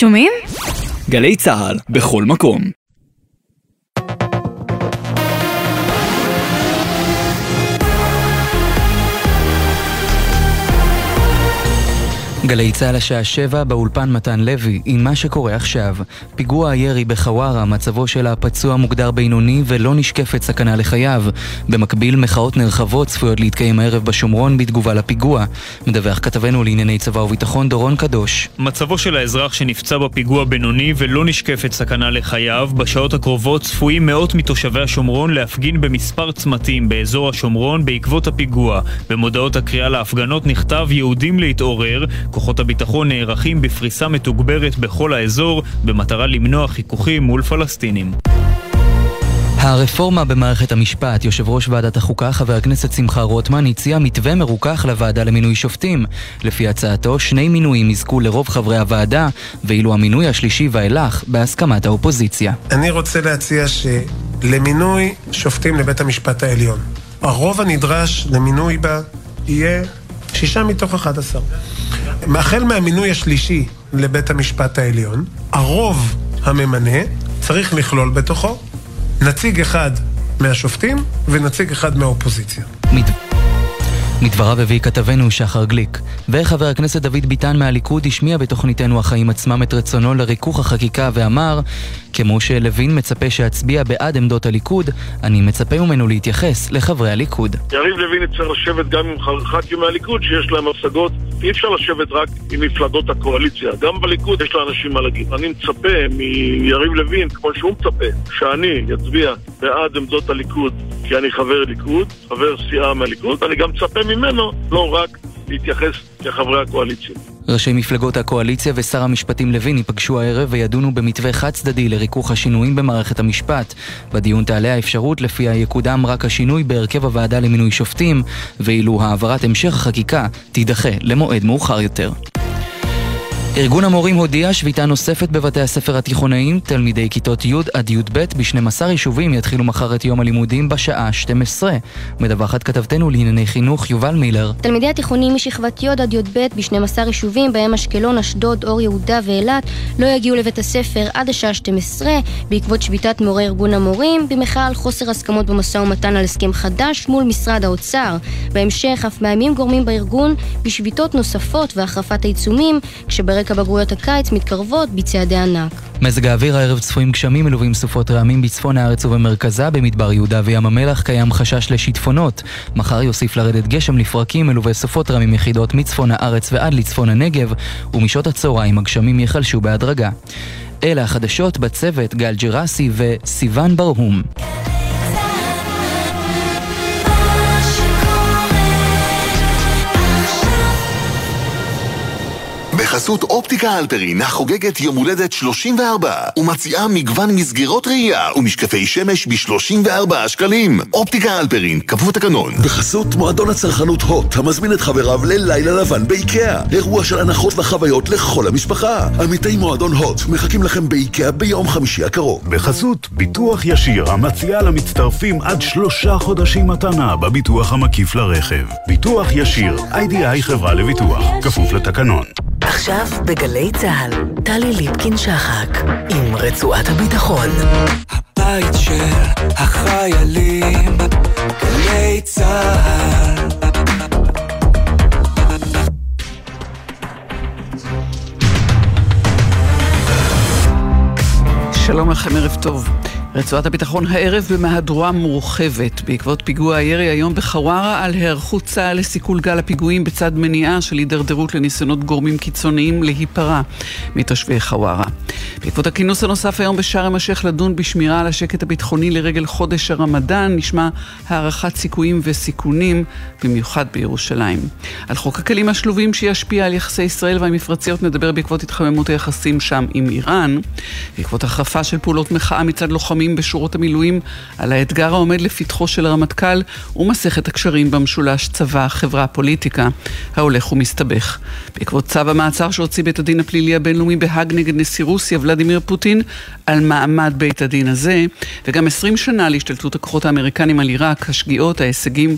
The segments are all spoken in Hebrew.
שומעים? גלי צה"ל, בכל מקום. גלי צה"ל השעה שבע, באולפן מתן לוי, עם מה שקורה עכשיו. פיגוע הירי בחווארה, מצבו של הפצוע מוגדר בינוני ולא נשקפת סכנה לחייו. במקביל, מחאות נרחבות צפויות להתקיים הערב בשומרון בתגובה לפיגוע. מדווח כתבנו לענייני צבא וביטחון דורון קדוש. מצבו של האזרח שנפצע בפיגוע בינוני ולא נשקפת סכנה לחייו, בשעות הקרובות צפויים מאות מתושבי השומרון להפגין במספר צמתים באזור השומרון בעקבות הפיגוע. במודעות הקריאה להפגנות נכתב יהודים להתעורר כוחות הביטחון נערכים בפריסה מתוגברת בכל האזור במטרה למנוע חיכוכים מול פלסטינים. הרפורמה במערכת המשפט, יושב ראש ועדת החוקה, חבר הכנסת שמחה רוטמן, הציע מתווה מרוכך לוועדה למינוי שופטים. לפי הצעתו, שני מינויים יזכו לרוב חברי הוועדה, ואילו המינוי השלישי ואילך, בהסכמת האופוזיציה. אני רוצה להציע שלמינוי שופטים לבית המשפט העליון, הרוב הנדרש למינוי בה יהיה שישה מתוך אחד עשר. החל מהמינוי השלישי לבית המשפט העליון, הרוב הממנה צריך לכלול בתוכו נציג אחד מהשופטים ונציג אחד מהאופוזיציה. מדבריו הביא כתבנו שחר גליק. וחבר הכנסת דוד ביטן מהליכוד השמיע בתוכניתנו החיים עצמם את רצונו לריכוך החקיקה ואמר כמו שלוין מצפה שאצביע בעד עמדות הליכוד, אני מצפה ממנו להתייחס לחברי הליכוד. יריב לוין יצטרך לשבת גם עם ח"כים מהליכוד שיש להם השגות. אי אפשר לשבת רק עם מפלגות הקואליציה. גם בליכוד יש לאנשים מה להגיד. אני מצפה מיריב לוין, כמו שהוא מצפה, שאני אצביע בעד עמדות הליכוד כי אני חבר ליכוד, חבר סיעה מהליכוד. אני גם מצפה ממנו לא רק להתייחס כחברי הקואליציה. ראשי מפלגות הקואליציה ושר המשפטים לוין ייפגשו הערב וידונו במתווה חד צדדי לריכוך השינויים במערכת המשפט. בדיון תעלה האפשרות לפיה יקודם רק השינוי בהרכב הוועדה למינוי שופטים, ואילו העברת המשך החקיקה תידחה למועד מאוחר יותר. ארגון המורים הודיע שביתה נוספת בבתי הספר התיכונאיים, תלמידי כיתות י' עד י"ב ב-12 יישובים יתחילו מחר את יום הלימודים בשעה 12. מדווחת כתבתנו לענייני חינוך יובל מילר. תלמידי התיכונים משכבת י' עד י"ב ב-12 יישובים בהם אשקלון, אשדוד, אור יהודה ואילת לא יגיעו לבית הספר עד השעה 12 בעקבות שביתת מורי ארגון המורים במחאה על חוסר הסכמות במשא ומתן על הסכם חדש מול משרד האוצר. בהמשך אף מאיימים גורמים בארגון בשביתות נוספות והחרפת העיצומים כשברקע ברקע בגרויות הקיץ מתקרבות בצעדי ענק. מזג האוויר הערב צפויים גשמים מלווים סופות רעמים בצפון הארץ ובמרכזה, במדבר יהודה וים המלח קיים חשש לשיטפונות. מחר יוסיף לרדת גשם לפרקים מלווה סופות רעמים יחידות מצפון הארץ ועד לצפון הנגב, ומשעות הצהריים הגשמים ייחלשו בהדרגה. אלה החדשות בצוות גל ג'רסי וסיון ברהום. בחסות אופטיקה אלפרין החוגגת יום הולדת 34 ומציעה מגוון מסגרות ראייה ומשקפי שמש ב-34 שקלים. אופטיקה אלפרין, כפוף תקנון. בחסות מועדון הצרכנות הוט המזמין את חבריו ללילה לבן באיקאה. אירוע של הנחות וחוויות לכל המשפחה. עמיתי מועדון הוט מחכים לכם באיקאה ביום חמישי הקרוב. בחסות ביטוח ישיר המציעה למצטרפים עד שלושה חודשים מתנה בביטוח המקיף לרכב. ביטוח ישיר, איי-די-איי חברה לביטוח, כפוף לתקנון. עכשיו בגלי צה"ל, טלי ליפקין-שחק, עם רצועת הביטחון. הבית של החיילים, גלי צה"ל. שלום לכם, ערב טוב. רצועת הביטחון הערב במהדורה מורחבת בעקבות פיגוע הירי היום בחווארה על היערכות צה"ל לסיכול גל הפיגועים בצד מניעה של הידרדרות לניסיונות גורמים קיצוניים להיפרע מתושבי חווארה. בעקבות הכינוס הנוסף היום בשארם א-שייח לדון בשמירה על השקט הביטחוני לרגל חודש הרמדאן נשמע הערכת סיכויים וסיכונים, במיוחד בירושלים. על חוק הכלים השלובים שישפיע על יחסי ישראל והמפרציות נדבר בעקבות התחממות היחסים שם עם איראן. בעקבות החרפה של פעולות מחאה מצד לוחמים בשורות המילואים על האתגר העומד לפתחו של הרמטכ"ל ומסכת הקשרים במשולש צבא, חברה, פוליטיקה, ההולך ומסתבך. בעקבות צו המעצר שהוציא בית הדין הפלילי הבינלאומי בהאג נגד נשיא רוסיה ולדימיר פוטין על מעמד בית הדין הזה, וגם 20 שנה להשתלטות הכוחות האמריקנים על עיראק, השגיאות, ההישגים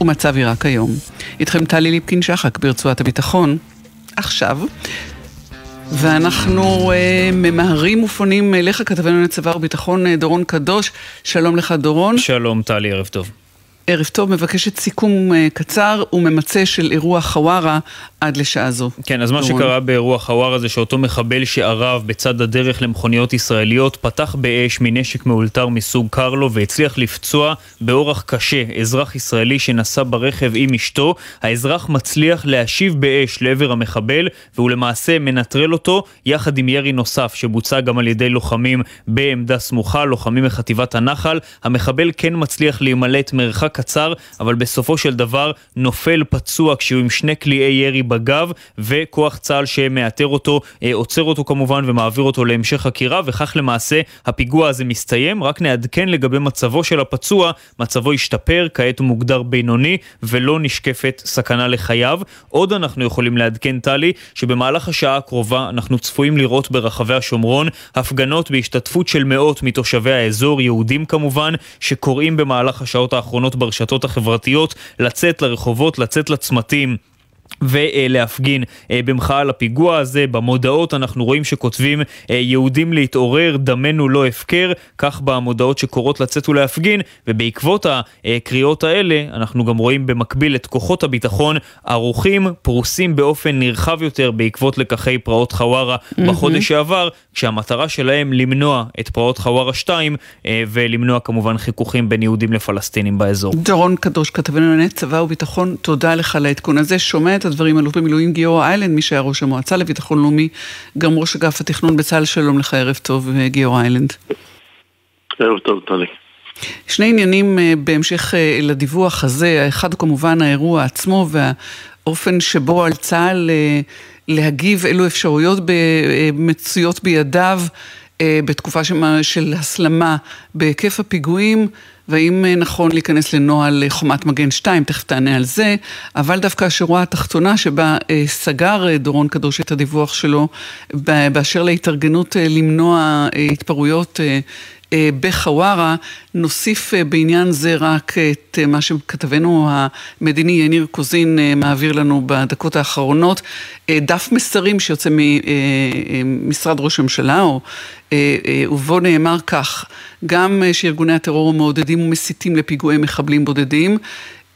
ומצב עיראק היום. איתכם טלי ליפקין שחק ברצועת הביטחון. עכשיו, ואנחנו אה, ממהרים ופונים אליך, כתבנו לענייני צבא וביטחון אה, דורון קדוש. שלום לך דורון. שלום טלי, ערב טוב. ערב טוב, מבקשת סיכום אה, קצר וממצה של אירוע חווארה עד לשעה זו. כן, אז מה שקרה באירוע חווארה זה שאותו מחבל שערב בצד הדרך למכוניות ישראליות פתח באש מנשק מאולתר מסוג קרלו והצליח לפצוע באורח קשה אזרח ישראלי שנסע ברכב עם אשתו. האזרח מצליח להשיב באש לעבר המחבל והוא למעשה מנטרל אותו יחד עם ירי נוסף שבוצע גם על ידי לוחמים בעמדה סמוכה, לוחמים מחטיבת הנחל. המחבל כן מצליח להימלט מרחק קצר, אבל בסופו של דבר נופל פצוע כשהוא עם שני קליעי ירי בגב, וכוח צה"ל שמאתר אותו, אה, עוצר אותו כמובן ומעביר אותו להמשך חקירה, וכך למעשה הפיגוע הזה מסתיים. רק נעדכן לגבי מצבו של הפצוע, מצבו השתפר, כעת הוא מוגדר בינוני, ולא נשקפת סכנה לחייו. עוד אנחנו יכולים לעדכן, טלי, שבמהלך השעה הקרובה אנחנו צפויים לראות ברחבי השומרון הפגנות בהשתתפות של מאות מתושבי האזור, יהודים כמובן, שקוראים במהלך השעות האחרונות ברשתות החברתיות לצאת לרחובות, לצאת לצמתים. ולהפגין אה, במחאה על הפיגוע הזה. במודעות אנחנו רואים שכותבים אה, יהודים להתעורר, דמנו לא הפקר, כך במודעות שקוראות לצאת ולהפגין, ובעקבות הקריאות האלה אנחנו גם רואים במקביל את כוחות הביטחון ערוכים, פרוסים באופן נרחב יותר בעקבות לקחי פרעות חווארה mm-hmm. בחודש שעבר, כשהמטרה שלהם למנוע את פרעות חווארה 2 אה, ולמנוע כמובן חיכוכים בין יהודים לפלסטינים באזור. דורון קדוש, כתבנו לענייני צבא וביטחון, תודה לך על העדכון הזה. שומע את הדברים, אלוף במילואים גיורא איילנד, מי שהיה ראש המועצה לביטחון לאומי, גם ראש אגף התכנון בצה"ל, שלום לך, ערב טוב, גיורא איילנד. ערב טוב, טלי. שני עניינים אה, בהמשך אה, לדיווח הזה, האחד כמובן האירוע עצמו והאופן שבו על צה"ל אה, להגיב, אילו אפשרויות מצויות בידיו בתקופה של הסלמה בהיקף הפיגועים. והאם אה, נכון להיכנס לנוהל אה, חומת מגן 2, תכף תענה על זה, אבל דווקא השורה התחתונה שבה אה, סגר דורון קדוש את הדיווח שלו באשר להתארגנות למנוע התפרעויות בחווארה, נוסיף בעניין זה רק את מה שכתבנו המדיני יניר קוזין מעביר לנו בדקות האחרונות, דף מסרים שיוצא ממשרד ראש הממשלה, ובו נאמר כך, גם שארגוני הטרור מעודדים ומסיתים לפיגועי מחבלים בודדים.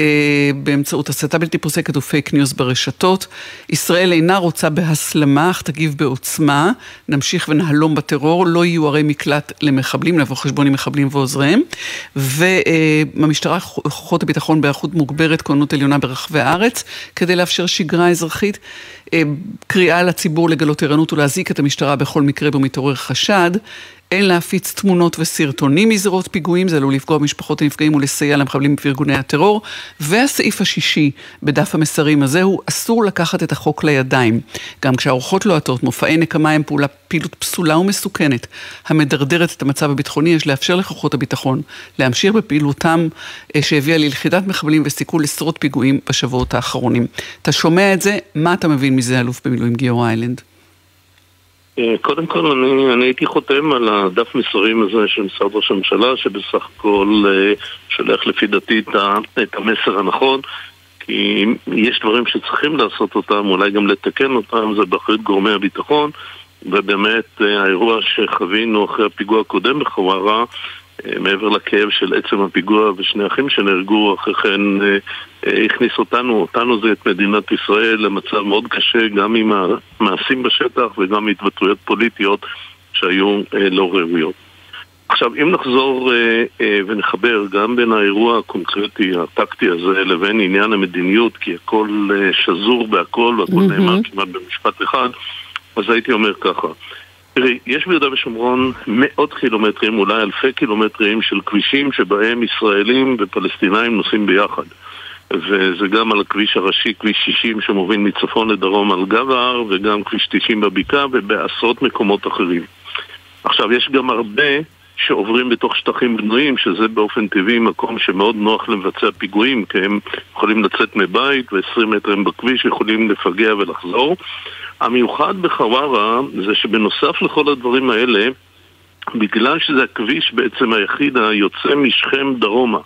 אה, באמצעות הסתה בלתי פוסקת ופייק ניוז ברשתות. ישראל אינה רוצה בהסלמה, אך תגיב בעוצמה. נמשיך ונהלום בטרור, לא יהיו ערי מקלט למחבלים, נבוא חשבון עם מחבלים ועוזריהם. והמשטרה, כוחות הביטחון בהיערכות מוגברת, כוננות עליונה ברחבי הארץ, כדי לאפשר שגרה אזרחית. אה, קריאה לציבור לגלות ערנות ולהזעיק את המשטרה בכל מקרה בו מתעורר חשד. אין להפיץ תמונות וסרטונים מזירות פיגועים, זה עלול לפגוע במשפחות הנפגעים ולסייע למחבלים וארגוני הטרור. והסעיף השישי בדף המסרים הזה הוא אסור לקחת את החוק לידיים. גם כשהרוחות לוהטות, מופעי נקמה הם פעולה, פעילות פסולה ומסוכנת, המדרדרת את המצב הביטחוני, יש לאפשר לכוחות הביטחון להמשיך בפעילותם אה, שהביאה ללכידת מחבלים וסיכול עשרות פיגועים בשבועות האחרונים. אתה שומע את זה, מה אתה מבין מזה, אלוף במילואים גיורא איילנד? אה, קודם כל, אני, אני הייתי חותם על הדף מסרים הזה של משרד ראש הממשלה, שבסך הכל אה, שולח לפי דעתי את המסר הנכון, כי יש דברים שצריכים לעשות אותם, אולי גם לתקן אותם, זה באחריות גורמי הביטחון, ובאמת אה, האירוע שחווינו אחרי הפיגוע הקודם בחווארה, מעבר לכאב של עצם הפיגוע ושני אחים שנהרגו, אחרי כן אה, הכניס אותנו, אותנו זה את מדינת ישראל למצב מאוד קשה גם עם המעשים בשטח וגם התבטאויות פוליטיות שהיו אה, לא ראויות. עכשיו, אם נחזור אה, ונחבר גם בין האירוע הקונקרטי, הטקטי הזה, לבין עניין המדיניות, כי הכל שזור בהכל והכל mm-hmm. נאמר כמעט במשפט אחד, אז הייתי אומר ככה. תראי, יש ביהודה ושומרון מאות קילומטרים, אולי אלפי קילומטרים של כבישים שבהם ישראלים ופלסטינאים נוסעים ביחד. וזה גם על הכביש הראשי, כביש 60 שמוביל מצפון לדרום על גב ההר, וגם כביש 90 בבקעה ובעשרות מקומות אחרים. עכשיו, יש גם הרבה שעוברים בתוך שטחים בנויים, שזה באופן טבעי מקום שמאוד נוח לבצע פיגועים, כי הם יכולים לצאת מבית ו-20 מטרים בכביש, יכולים לפגע ולחזור. המיוחד בחווארה זה שבנוסף לכל הדברים האלה, בגלל שזה הכביש בעצם היחיד היוצא משכם דרומה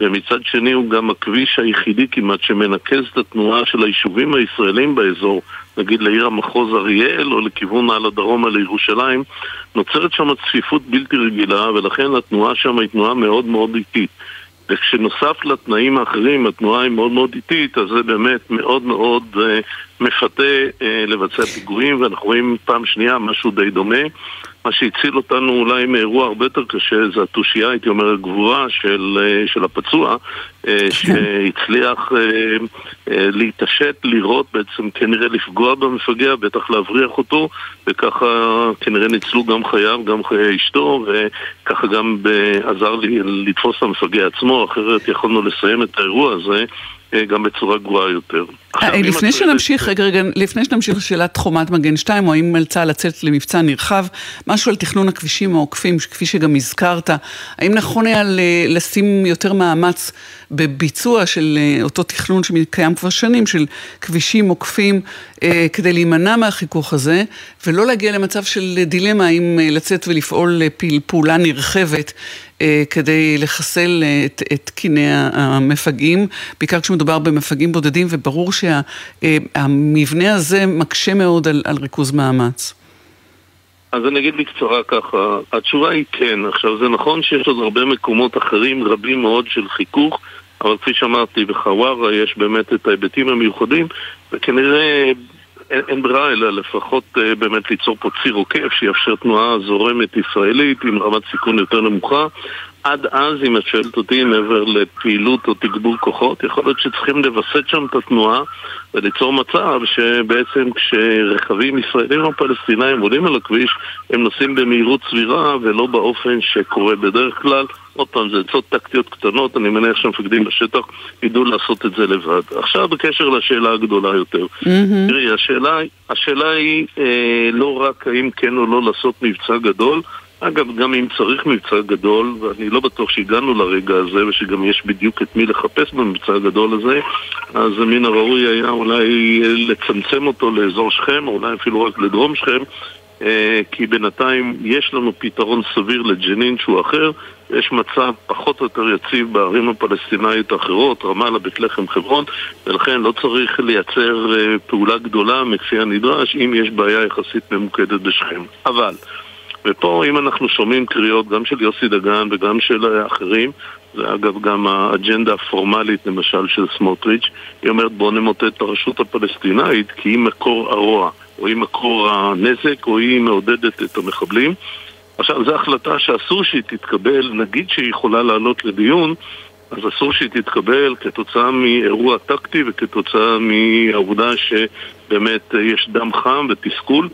ומצד שני הוא גם הכביש היחידי כמעט שמנקז את התנועה של היישובים הישראלים באזור, נגיד לעיר המחוז אריאל או לכיוון על הדרומה לירושלים, נוצרת שם צפיפות בלתי רגילה ולכן התנועה שם היא תנועה מאוד מאוד איטית. וכשנוסף לתנאים האחרים, התנועה היא מאוד מאוד איטית, אז זה באמת מאוד מאוד uh, מפתה uh, לבצע פיגועים, ואנחנו רואים פעם שנייה משהו די דומה. מה שהציל אותנו אולי מאירוע הרבה יותר קשה זה התושייה, הייתי אומר, הגבורה של, אה, של הפצוע, אה, שהצליח אה, להתעשת, לירות, בעצם כנראה לפגוע במפגע, בטח להבריח אותו, וככה כנראה ניצלו גם חייו, גם חיי אשתו, וככה גם עזר לי לתפוס את המפגע עצמו, אחרת יכולנו לסיים את האירוע הזה. גם בצורה גרועה יותר. אה, לפני שנמשיך, רגע, רגע, לפני שנמשיך לשאלת חומת מגן 2, או האם על צה"ל לצאת למבצע נרחב, משהו על תכנון הכבישים העוקפים, כפי שגם הזכרת, האם נכון היה לשים יותר מאמץ בביצוע של אה, אותו תכנון שקיים כבר שנים, של כבישים עוקפים, אה, כדי להימנע מהחיכוך הזה, ולא להגיע למצב של דילמה האם לצאת ולפעול פעולה נרחבת כדי לחסל את קיני המפגעים, בעיקר כשמדובר במפגעים בודדים, וברור. שהמבנה הזה מקשה מאוד על, על ריכוז מאמץ? אז אני אגיד בקצרה ככה, התשובה היא כן. עכשיו זה נכון שיש עוד הרבה מקומות אחרים, רבים מאוד של חיכוך, אבל כפי שאמרתי, בחווארה יש באמת את ההיבטים המיוחדים, וכנראה אין, אין ברירה אלא לפחות uh, באמת ליצור פה ציר עוקף שיאפשר תנועה זורמת ישראלית עם רמת סיכון יותר נמוכה. עד אז, אם את שואלת אותי, מעבר לפעילות או תגבור כוחות, יכול להיות שצריכים לווסת שם את התנועה וליצור מצב שבעצם כשרכבים ישראלים או פלסטינאים עולים על הכביש, הם נוסעים במהירות סבירה ולא באופן שקורה בדרך כלל. עוד פעם, זה עצות טקטיות קטנות, אני מניח שהמפקדים בשטח ידעו לעשות את זה לבד. עכשיו בקשר לשאלה הגדולה יותר. Mm-hmm. תראי, השאלה, השאלה היא אה, לא רק האם כן או לא לעשות מבצע גדול, אגב, גם אם צריך מבצע גדול, ואני לא בטוח שהגענו לרגע הזה ושגם יש בדיוק את מי לחפש במבצע הגדול הזה, אז מן הראוי היה אולי לצמצם אותו לאזור שכם, או אולי אפילו רק לדרום שכם, אה, כי בינתיים יש לנו פתרון סביר לג'נין שהוא אחר, יש מצב פחות או יותר יציב בערים הפלסטינאיות האחרות, רמאללה, בית לחם, חברון, ולכן לא צריך לייצר אה, פעולה גדולה מכפי הנדרש אם יש בעיה יחסית ממוקדת בשכם. אבל ופה אם אנחנו שומעים קריאות גם של יוסי דגן וגם של אחרים, זה אגב גם האג'נדה הפורמלית למשל של סמוטריץ', היא אומרת בואו נמוטט את הרשות הפלסטינאית כי היא מקור הרוע, או היא מקור הנזק, או היא מעודדת את המחבלים. עכשיו, זו החלטה שאסור שהיא תתקבל, נגיד שהיא יכולה לעלות לדיון, אז אסור שהיא תתקבל כתוצאה מאירוע טקטי וכתוצאה מהעובדה שבאמת יש דם חם ותסכול.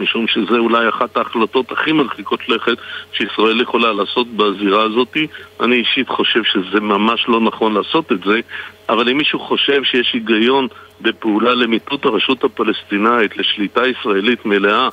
משום שזה אולי אחת ההחלטות הכי מרחיקות לכת שישראל יכולה לעשות בזירה הזאת. אני אישית חושב שזה ממש לא נכון לעשות את זה, אבל אם מישהו חושב שיש היגיון בפעולה למיטוט הרשות הפלסטינאית לשליטה ישראלית מלאה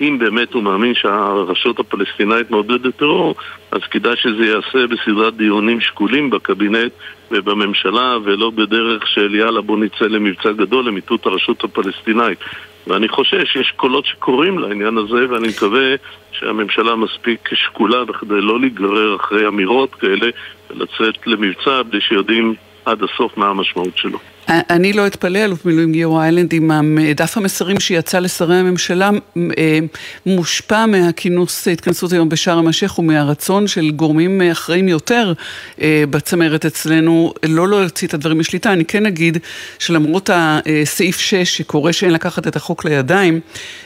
אם באמת הוא מאמין שהרשות הפלסטינאית מעודדת טרור, אז כדאי שזה ייעשה בסדרת דיונים שקולים בקבינט ובממשלה, ולא בדרך של יאללה בוא נצא למבצע גדול למיטוט הרשות הפלסטינאית. ואני חושש שיש קולות שקוראים לעניין הזה, ואני מקווה שהממשלה מספיק שקולה בכדי לא להיגרר אחרי אמירות כאלה ולצאת למבצע בלי שיודעים עד הסוף מה המשמעות שלו. אני לא אתפלא, אלוף מילואים גיורא איילנד, אם דף המסרים שיצא לשרי הממשלה אה, מושפע מהכינוס, התכנסות היום בשארם א-שייח' ומהרצון של גורמים אחראים יותר אה, בצמרת אצלנו, לא להוציא את הדברים משליטה. אני כן אגיד שלמרות הסעיף 6 שקורא שאין לקחת את החוק לידיים,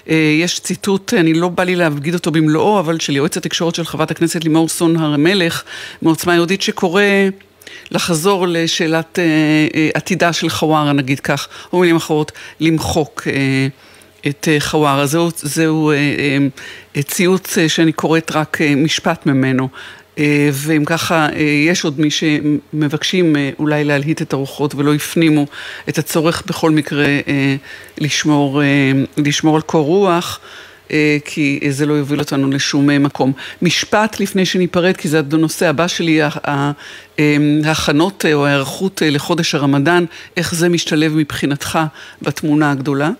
אה, יש ציטוט, אני לא בא לי להגיד אותו במלואו, אבל של יועץ התקשורת של חברת הכנסת לימור סון הר המלך, מעוצמה יהודית, שקורא... לחזור לשאלת אה, אה, עתידה של חווארה, נגיד כך, או מילים אחרות, למחוק אה, את חווארה. זהו, זהו ציוץ שאני קוראת רק משפט ממנו. ואם ככה, יש עוד מי שמבקשים אולי להלהיט את הרוחות ולא הפנימו את הצורך בכל מקרה לשמור, לשמור על קור רוח. אה, כי זה לא יוביל אותנו לשום אה, מקום. משפט לפני שניפרד, כי זה הנושא הבא שלי, אמ, ההכנות אה, או ההיערכות לחודש הרמדאן, איך זה משתלב מבחינתך בתמונה הגדולה?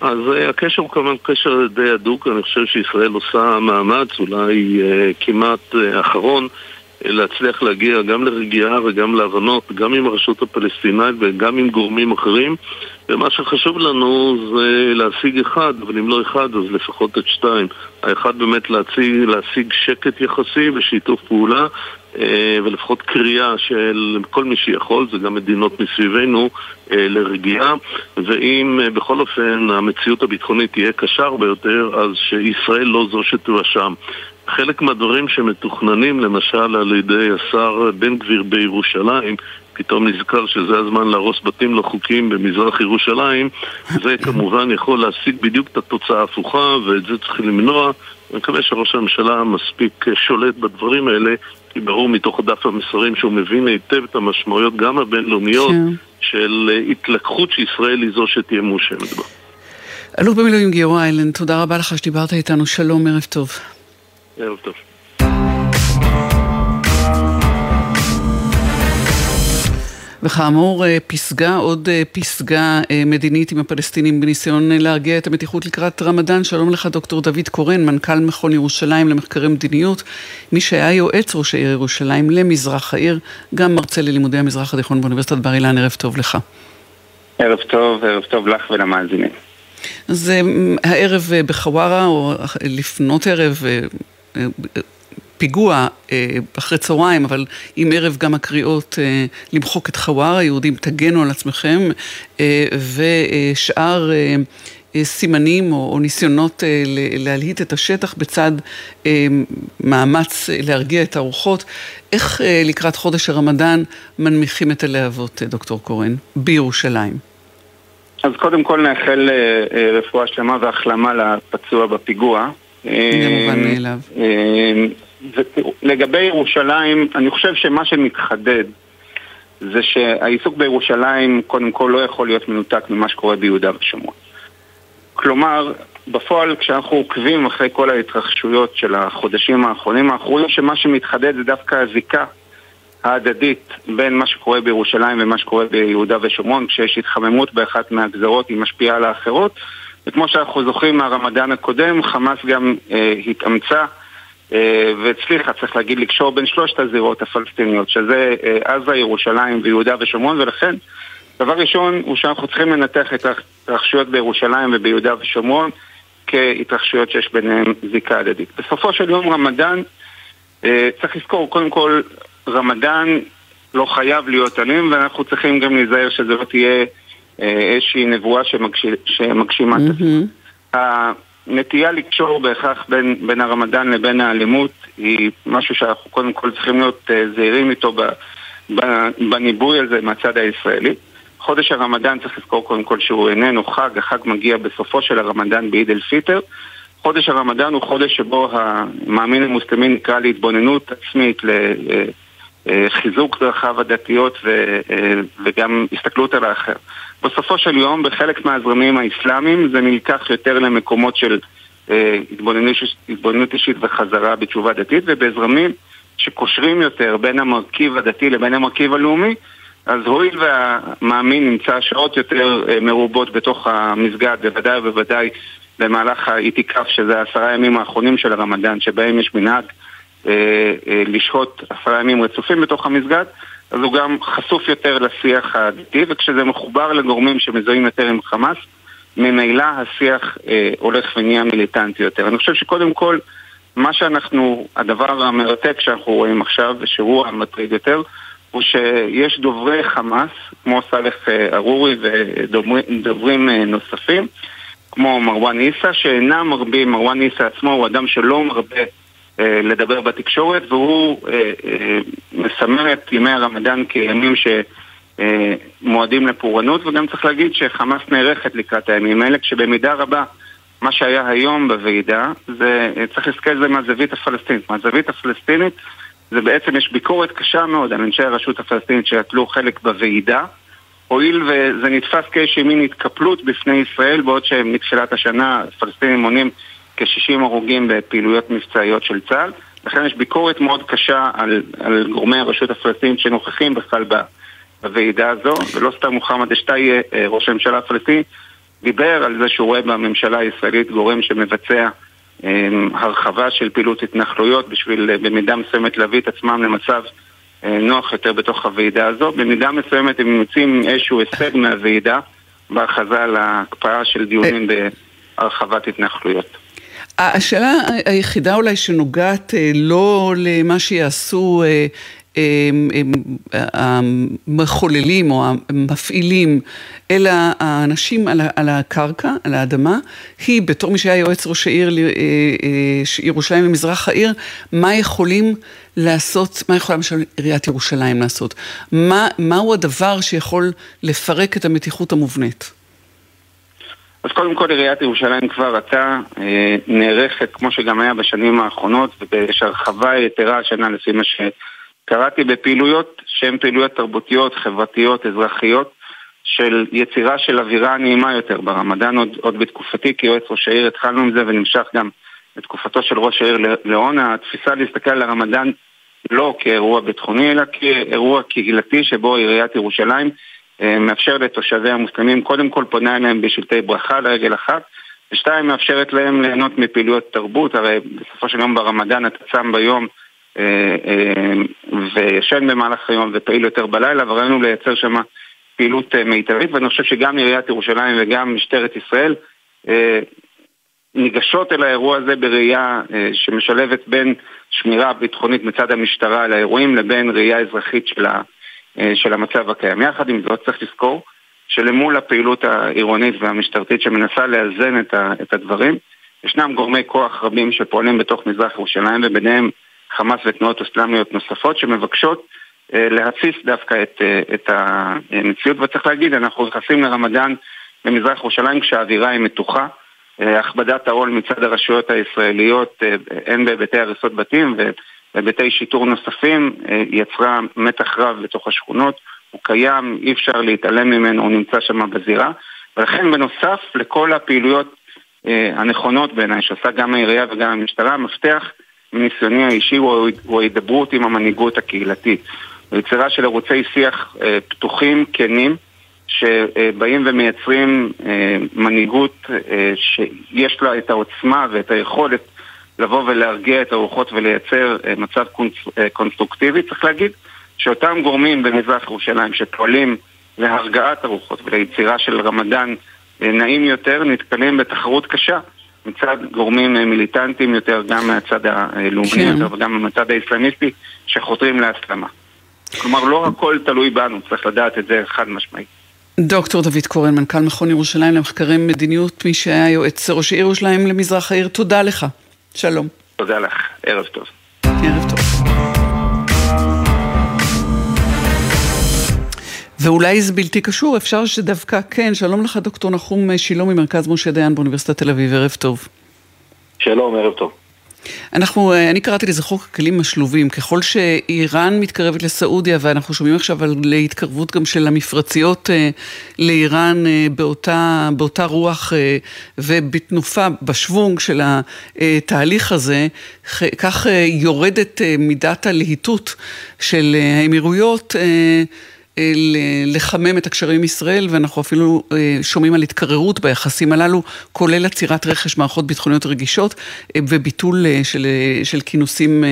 אז הקשר הוא כמובן קשר די הדוק, אני חושב שישראל עושה מאמץ, אולי כמעט אחרון, להצליח להגיע גם לרגיעה וגם להבנות, גם עם הרשות הפלסטינאית וגם עם גורמים אחרים. ומה שחשוב לנו זה להשיג אחד, אבל אם לא אחד אז לפחות את שתיים. האחד באמת להציג, להשיג שקט יחסי ושיתוף פעולה אה, ולפחות קריאה של כל מי שיכול, זה גם מדינות מסביבנו, אה, לרגיעה ואם אה, בכל אופן המציאות הביטחונית תהיה קשה הרבה יותר, אז שישראל לא זו שתואשם. חלק מהדברים שמתוכננים למשל על ידי השר בן גביר בירושלים פתאום נזכר שזה הזמן להרוס בתים לא חוקיים במזרח ירושלים זה כמובן יכול להשיג בדיוק את התוצאה ההפוכה ואת זה צריך למנוע אני מקווה שראש הממשלה מספיק שולט בדברים האלה כי ברור מתוך דף המסרים שהוא מבין היטב את המשמעויות גם הבינלאומיות כן. של התלקחות שישראל היא זו שתהיה מאושמת בה. אלוף במילואים גיורא איילנד, תודה רבה לך שדיברת איתנו, שלום, ערב טוב. ערב טוב. וכאמור, אה, פסגה, עוד אה, פסגה אה, מדינית עם הפלסטינים בניסיון להרגיע את המתיחות לקראת רמדאן. שלום לך, דוקטור דוד קורן, מנכ"ל מכון ירושלים למחקרי מדיניות, מי שהיה יועץ ראש העיר ירושלים למזרח העיר, גם מרצה ללימודי המזרח התיכון באוניברסיטת בר אילן, ערב טוב לך. ערב טוב, ערב טוב לך ולמאזינים. אז הערב בחווארה, או לפנות ערב, פיגוע אה, אחרי צהריים, אבל עם ערב גם הקריאות אה, למחוק את חווארה, יהודים תגנו על עצמכם, אה, ושאר סימנים או, ניסיונות להלהיט את השטח בצד מאמץ להרגיע את הרוחות. איך לקראת חודש הרמדאן מנמיכים את הלהבות, דוקטור קורן, בירושלים? אז קודם כל נאחל אה, אה, רפואה שלמה והחלמה לפצוע בפיגוע. זה מובן מאליו. לגבי ירושלים, אני חושב שמה שמתחדד זה שהעיסוק בירושלים קודם כל לא יכול להיות מנותק ממה שקורה ביהודה ושומרון. כלומר, בפועל כשאנחנו עוקבים אחרי כל ההתרחשויות של החודשים האחרונים, אנחנו רואים שמה שמתחדד זה דווקא הזיקה ההדדית בין מה שקורה בירושלים ומה שקורה ביהודה ושומרון, כשיש התחממות באחת מהגזרות היא משפיעה על האחרות וכמו שאנחנו זוכרים מהרמדאן הקודם, חמאס גם אה, התאמצה אה, והצליחה, צריך להגיד, לקשור בין שלושת הזירות הפלסטיניות, שזה אה, עזה, ירושלים ויהודה ושומרון, ולכן, דבר ראשון הוא שאנחנו צריכים לנתח את ההתרחשויות בירושלים וביהודה ושומרון כהתרחשויות שיש ביניהן זיקה הדדית. בסופו של יום רמדאן, אה, צריך לזכור, קודם כל, רמדאן לא חייב להיות אלים, ואנחנו צריכים גם להיזהר שזה לא תהיה איזושהי נבואה שמגשימה את עצמה. הנטייה לקשור בהכרח בין, בין הרמדאן לבין האלימות היא משהו שאנחנו קודם כל צריכים להיות uh, זהירים איתו ב, ב, בניבוי הזה מהצד הישראלי. חודש הרמדאן צריך לזכור קודם כל שהוא איננו חג, החג מגיע בסופו של הרמדאן בעיד אל פיטר. חודש הרמדאן הוא חודש שבו המאמין המוסלמי נקרא להתבוננות עצמית, לחיזוק דרכיו הדתיות אה, וגם הסתכלות על האחר. בסופו של יום, בחלק מהזרמים האסלאמיים זה נלקח יותר למקומות של אה, התבוננות אישית וחזרה בתשובה דתית, ובזרמים שקושרים יותר בין המרכיב הדתי לבין המרכיב הלאומי, אז הואיל והמאמין נמצא שעות יותר אה, מרובות בתוך המסגד, בוודאי ובוודאי במהלך האיתיקף, שזה העשרה ימים האחרונים של הרמדאן, שבהם יש מנהג אה, אה, לשהות עשרה ימים רצופים בתוך המסגד, אז הוא גם חשוף יותר לשיח הדתי, וכשזה מחובר לגורמים שמזוהים יותר עם חמאס, ממילא השיח אה, הולך ונהיה מיליטנטי יותר. אני חושב שקודם כל, מה שאנחנו, הדבר המרתק שאנחנו רואים עכשיו, ושהוא המטריד יותר, הוא שיש דוברי חמאס, כמו סאלח אה, ארורי ודוברים אה, נוספים, כמו מרואן עיסא, שאינם מרבים, מרואן עיסא עצמו הוא אדם שלא מרבה אה, לדבר בתקשורת, והוא אה, אה, מסמן את ימי הרמדאן כימים שמועדים לפורענות, וגם צריך להגיד שחמאס נערכת לקראת הימים האלה, כשבמידה רבה מה שהיה היום בוועידה, זה, צריך להסתכל על זה מהזווית הפלסטינית. מהזווית הפלסטינית זה בעצם, יש ביקורת קשה מאוד על אנשי הרשות הפלסטינית שנטלו חלק בוועידה, הואיל וזה נתפס כאיזושהי מין התקפלות בפני ישראל, בעוד שמתחילת השנה הפלסטינים מונים כ-60 הרוגים בפעילויות מבצעיות של צה"ל. לכן יש ביקורת מאוד קשה על, על גורמי הרשות הפלסטינית שנוכחים בכלל בוועידה הזו, ולא סתם מוחמד אשתאי, אה, ראש הממשלה הפלסטיני, דיבר על זה שהוא רואה בממשלה הישראלית גורם שמבצע הרחבה של פעילות התנחלויות בשביל במידה מסוימת להביא את עצמם למצב נוח יותר בתוך הוועידה הזו. במידה מסוימת הם יוצאים איזשהו הישג מהוועידה בהכרזה על ההקפאה של דיונים בהרחבת התנחלויות. השאלה היחידה אולי שנוגעת לא למה שיעשו המחוללים או המפעילים, אלא האנשים על הקרקע, על האדמה, היא בתור מי שהיה יועץ ראש העיר ירושלים ומזרח העיר, מה יכולים לעשות, מה יכולה למשל עיריית ירושלים לעשות? מה, מהו הדבר שיכול לפרק את המתיחות המובנית? אז קודם כל עיריית ירושלים כבר עתה אה, נערכת, כמו שגם היה בשנים האחרונות, ויש הרחבה יתרה השנה לפי מה שקראתי בפעילויות שהן פעילויות תרבותיות, חברתיות, אזרחיות, של יצירה של אווירה נעימה יותר ברמדאן. עוד, עוד בתקופתי כיועץ ראש העיר התחלנו עם זה ונמשך גם בתקופתו של ראש העיר לאון, התפיסה להסתכל על הרמדאן לא כאירוע ביטחוני, אלא כאירוע קהילתי שבו עיריית ירושלים מאפשר לתושבי המוסלמים, קודם כל פונה אליהם בשלטי ברכה לרגל אחת, ושתיים, מאפשרת להם ליהנות מפעילויות תרבות, הרי בסופו של יום ברמדאן אתה צם ביום אה, אה, וישן במהלך היום ופעיל יותר בלילה, וראינו לייצר שם פעילות מיטבית, ואני חושב שגם עיריית ירושלים וגם משטרת ישראל ניגשות אל האירוע הזה בראייה שמשלבת בין שמירה ביטחונית מצד המשטרה על האירועים לבין ראייה אזרחית של ה... אה, של המצב הקיים. יחד עם זאת צריך לזכור שלמול הפעילות העירונית והמשטרתית שמנסה לאזן את הדברים, ישנם גורמי כוח רבים שפועלים בתוך מזרח ירושלים וביניהם חמאס ותנועות אסלאמיות נוספות שמבקשות אה, להתסיס דווקא את, אה, את המציאות וצריך להגיד, אנחנו נכנסים לרמדאן במזרח ירושלים כשהאווירה היא מתוחה, הכבדת העול מצד הרשויות הישראליות הן בהיבטי הריסות בתים והיבטי שיטור נוספים אה, יצרה מתח רב בתוך השכונות, הוא קיים, אי אפשר להתעלם ממנו, הוא נמצא שם בזירה, ולכן בנוסף לכל הפעילויות אה, הנכונות בעיניי, שעושה גם העירייה וגם המשטרה, המפתח מניסיוני האישי הוא ההידברות עם המנהיגות הקהילתית. יצירה של ערוצי שיח אה, פתוחים, כנים, שבאים ומייצרים מנהיגות שיש לה את העוצמה ואת היכולת לבוא ולהרגיע את הרוחות ולייצר אה, מצב אה, קונסטרוקטיבי, צריך להגיד שאותם גורמים במזרח ירושלים שפועלים להרגעת הרוחות וליצירה של רמדאן אה, נעים יותר, נתקלים בתחרות קשה מצד גורמים מיליטנטיים יותר, גם מהצד הלאומי כן. יותר וגם מהצד האסלאמיסטי, שחותרים להסלמה. כלומר, לא הכל תלוי בנו, צריך לדעת את זה חד משמעית. דוקטור דוד קורן, מנכ"ל מכון ירושלים למחקרי מדיניות, מי שהיה יועץ ראש העיר ירושלים למזרח העיר, תודה לך. שלום. תודה לך, ערב טוב. ערב טוב. ואולי זה בלתי קשור, אפשר שדווקא כן. שלום לך, דוקטור נחום שילה ממרכז משה דיין באוניברסיטת תל אביב, ערב טוב. שלום, ערב טוב. אנחנו, אה, אני קראתי לזה חוק הכלים השלובים. ככל שאיראן מתקרבת לסעודיה, ואנחנו שומעים עכשיו על התקרבות גם של המפרציות אה, לאיראן אה, באותה, באותה רוח ובתנופה, בשוונג של התהליך הזה, כך יורדת מידת הלהיטות של האמירויות. לחמם את הקשרים עם ישראל, ואנחנו אפילו אה, שומעים על התקררות ביחסים הללו, כולל עצירת רכש מערכות ביטחוניות רגישות אה, וביטול אה, של, של כינוסים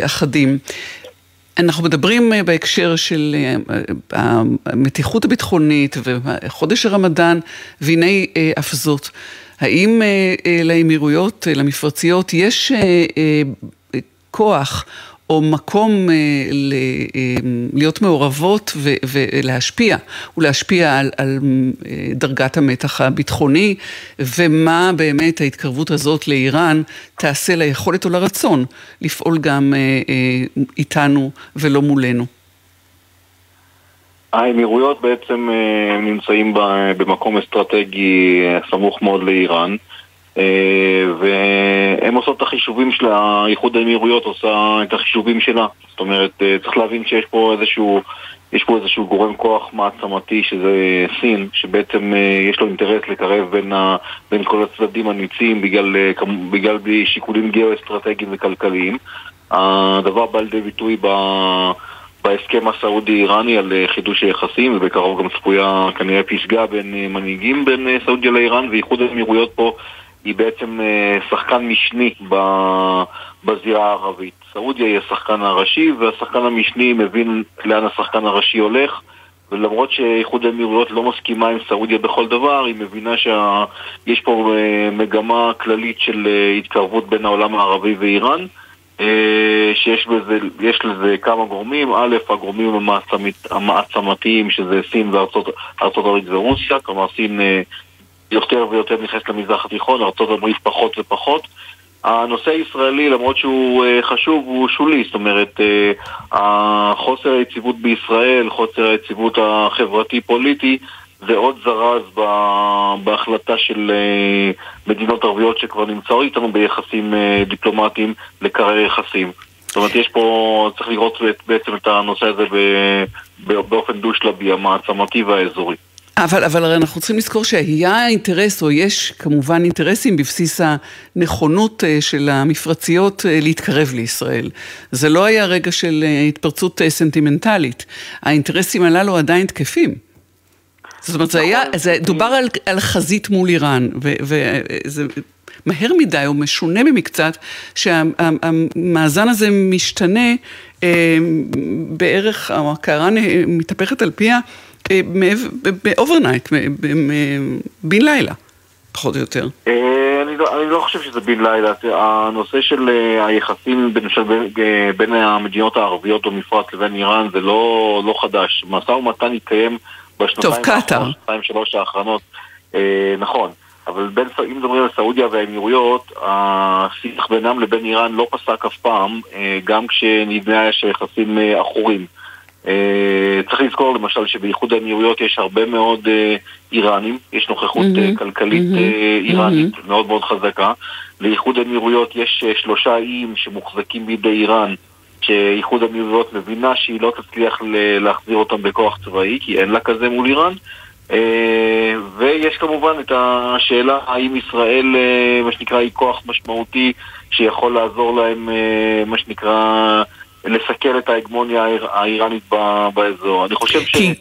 אחדים. אנחנו מדברים בהקשר של המתיחות הביטחונית וחודש הרמדאן, והנה אף זאת. האם לאמירויות, למפרציות, יש כוח או מקום אה, ל, אה, להיות מעורבות ו, ולהשפיע, ולהשפיע על, על אה, דרגת המתח הביטחוני, ומה באמת ההתקרבות הזאת לאיראן תעשה ליכולת או לרצון לפעול גם אה, אה, איתנו ולא מולנו. האמירויות בעצם אה, נמצאים במקום אסטרטגי אה, סמוך מאוד לאיראן. אה, והם עושות את החישובים של האיחוד האמירויות עושה את החישובים שלה. זאת אומרת, אה, צריך להבין שיש פה איזשהו, יש פה איזשהו גורם כוח מעצמתי שזה סין, שבעצם אה, יש לו אינטרס לקרב בין, ה, בין כל הצדדים הניצים בגלל, בגלל שיקולים גיאו-אסטרטגיים וכלכליים. הדבר בא לידי ביטוי ב... בהסכם הסעודי-איראני על חידוש היחסים, ובקרוב גם צפויה כנראה פסגה בין מנהיגים בין סעודיה לאיראן, ואיחוד האמירויות פה היא בעצם שחקן משני בזירה הערבית. סעודיה היא השחקן הראשי, והשחקן המשני מבין לאן השחקן הראשי הולך. ולמרות שאיחוד האמירויות לא מסכימה עם סעודיה בכל דבר, היא מבינה שיש פה מגמה כללית של התקרבות בין העולם הערבי ואיראן. אה, שיש בזה, לזה כמה גורמים, א', הגורמים המעצמת, המעצמתיים שזה סין וארצות הברית ורוסיה, כלומר סין אה, יותר ויותר נכנסת למזרח התיכון, הברית פחות ופחות. הנושא הישראלי, למרות שהוא uh, חשוב, הוא שולי, זאת אומרת, uh, חוסר היציבות בישראל, חוסר היציבות החברתי-פוליטי, זה עוד זרז בהחלטה של אה, מדינות ערביות שכבר נמצאות איתנו ביחסים אה, דיפלומטיים לקרר יחסים. זאת אומרת, יש פה, צריך לראות בעצם את הנושא הזה באופן דו-שלבי, המעצמתי והאזורי. אבל, אבל הרי אנחנו צריכים לזכור שהיה אינטרס, או יש כמובן אינטרסים בבסיס הנכונות אה, של המפרציות להתקרב לישראל. זה לא היה רגע של התפרצות סנטימנטלית. האינטרסים הללו עדיין תקפים. זאת אומרת, זה היה, זה דובר על, על חזית מול איראן, וזה מהר מדי או משונה במקצת, שהמאזן הזה משתנה אה, בערך, או הקערה מתהפכת על פיה אה, ב overnight, בן לילה. פחות או יותר. אה, אני לא, אני לא חושב שזה בן לילה. הנושא של היחסים בין, של, בין המדינות הערביות במפרץ לבין איראן זה לא, לא חדש. משא ומתן התקיים בשנתיים שלוש האחרונות, אה, נכון. אבל בין, אם מדברים על סעודיה והאמירויות, השיח בינם לבין איראן לא פסק אף פעם, אה, גם כשנדמה היה שיחסים אה, עכורים. אה, צריך לזכור למשל שבאיחוד האמירויות יש הרבה מאוד אה, איראנים, יש נוכחות mm-hmm. כלכלית mm-hmm. איראנית mm-hmm. מאוד מאוד חזקה. לאיחוד האמירויות יש שלושה איים שמוחזקים בידי איראן. שאיחוד האמירויות מבינה שהיא לא תצליח להחזיר אותם בכוח צבאי, כי אין לה כזה מול איראן. ויש כמובן את השאלה האם ישראל, מה שנקרא, היא כוח משמעותי שיכול לעזור להם, מה שנקרא, לסכל את ההגמוניה האיראנית באזור. אני חושב ש... כי,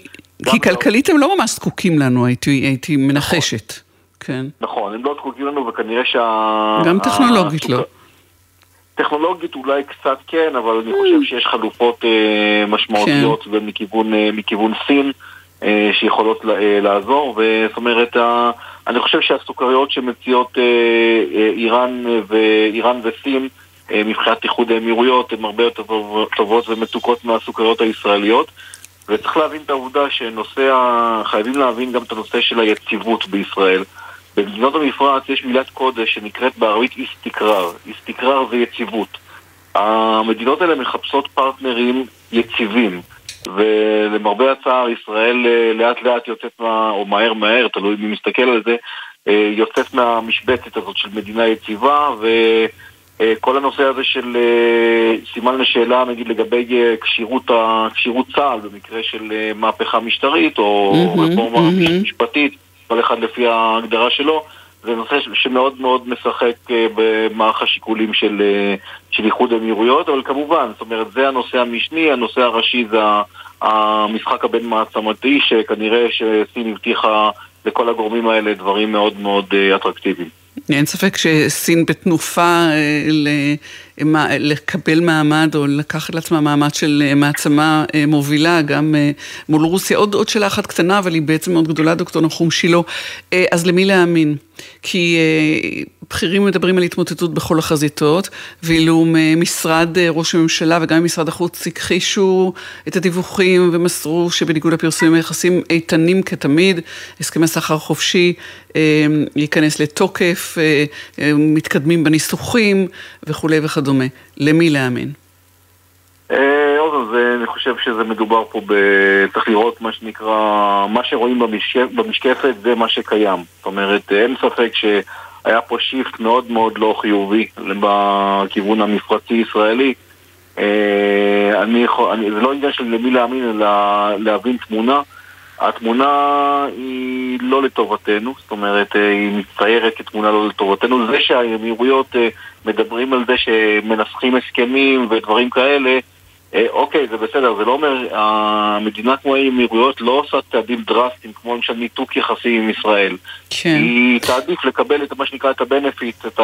כי כלכלית הם לא ממש זקוקים לנו, הייתי, הייתי מנחשת. כן. נכון, הם לא זקוקים לנו וכנראה שה... גם טכנולוגית לא. טכנולוגית אולי קצת כן, אבל אני חושב שיש חלופות אה, משמעותיות כן. מכיוון, אה, מכיוון סין אה, שיכולות אה, לעזור, וזאת אומרת, אה, אני חושב שהסוכריות שמציעות אה, אה, איראן, ואיראן וסין מבחינת איחוד האמירויות הן הרבה יותר טובות ומתוקות מהסוכריות הישראליות. וצריך להבין את העובדה שנושא. חייבים להבין גם את הנושא של היציבות בישראל. במדינות המפרץ יש מילת קודש שנקראת בערבית איסתקרר. איסתקרר זה יציבות. המדינות האלה מחפשות פרטנרים יציבים. ולמרבה הצער, ישראל אה, לאט לאט יוצאת מה... או מהר מהר, תלוי מי מסתכל על זה, אה, יוצאת מהמשבצת הזאת של מדינה יציבה, וכל הנושא הזה של אה, סימן לשאלה, נגיד לגבי כשירות צה"ל במקרה של מהפכה משטרית, או רפורמה משפטית, כל אחד לפי ההגדרה שלו, זה נושא שמאוד מאוד משחק אה, במערך השיקולים של, אה, של איחוד האמירויות, אבל כמובן, זאת אומרת, זה הנושא המשני, הנושא הראשי זה המשחק הבין מעצמתי, שכנראה שסין הבטיחה לכל הגורמים האלה דברים מאוד מאוד אה, אטרקטיביים. אין ספק שסין בתנופה לקבל מעמד או לקחת לעצמה מעמד של אה, מעצמה אה, מובילה גם אה, מול רוסיה. עוד, עוד שאלה אחת קטנה, אבל היא בעצם מאוד גדולה, דוקטור נחום שילה. אז למי להאמין? כי בכירים מדברים על התמוטטות בכל החזיתות, ואילו משרד ראש הממשלה וגם משרד החוץ הכחישו את הדיווחים ומסרו שבניגוד לפרסומים היחסים איתנים כתמיד, הסכמי סחר חופשי ייכנס לתוקף, מתקדמים בניסוחים וכולי וכדומה. למי להאמין? אה, עוד אני חושב שזה מדובר פה ב... צריך לראות מה שנקרא, מה שרואים במשקפת זה מה שקיים. זאת אומרת, אין ספק שהיה פה שיפט מאוד מאוד לא חיובי בכיוון המפרצי-ישראלי. אה, אני יכול, אני, זה לא עניין של למי להאמין, אלא להבין תמונה. התמונה היא לא לטובתנו, זאת אומרת, אה, היא מצטיירת כתמונה לא לטובתנו. זה שהאמירויות מדברים על זה שמנסחים הסכמים ודברים כאלה, אה, אוקיי, זה בסדר, זה לא אומר, המדינה כמו האמירויות לא עושה צעדים דרסטיים, כמו למשל ניתוק יחסים עם ישראל. כן. היא תעדיף לקבל את מה שנקרא את הבנפיט, את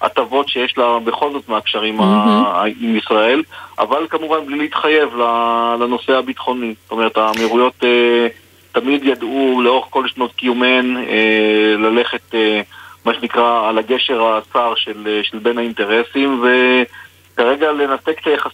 ההטבות שיש לה בכל זאת מהקשרים. ה- עם ישראל, אבל כמובן בלי להתחייב לנושא הביטחוני. זאת אומרת, האמירויות אה, תמיד ידעו לאורך כל שנות קיומן אה, ללכת, אה, מה שנקרא, על הגשר הצר של, אה, של בין האינטרסים, וכרגע לנתק את היחסים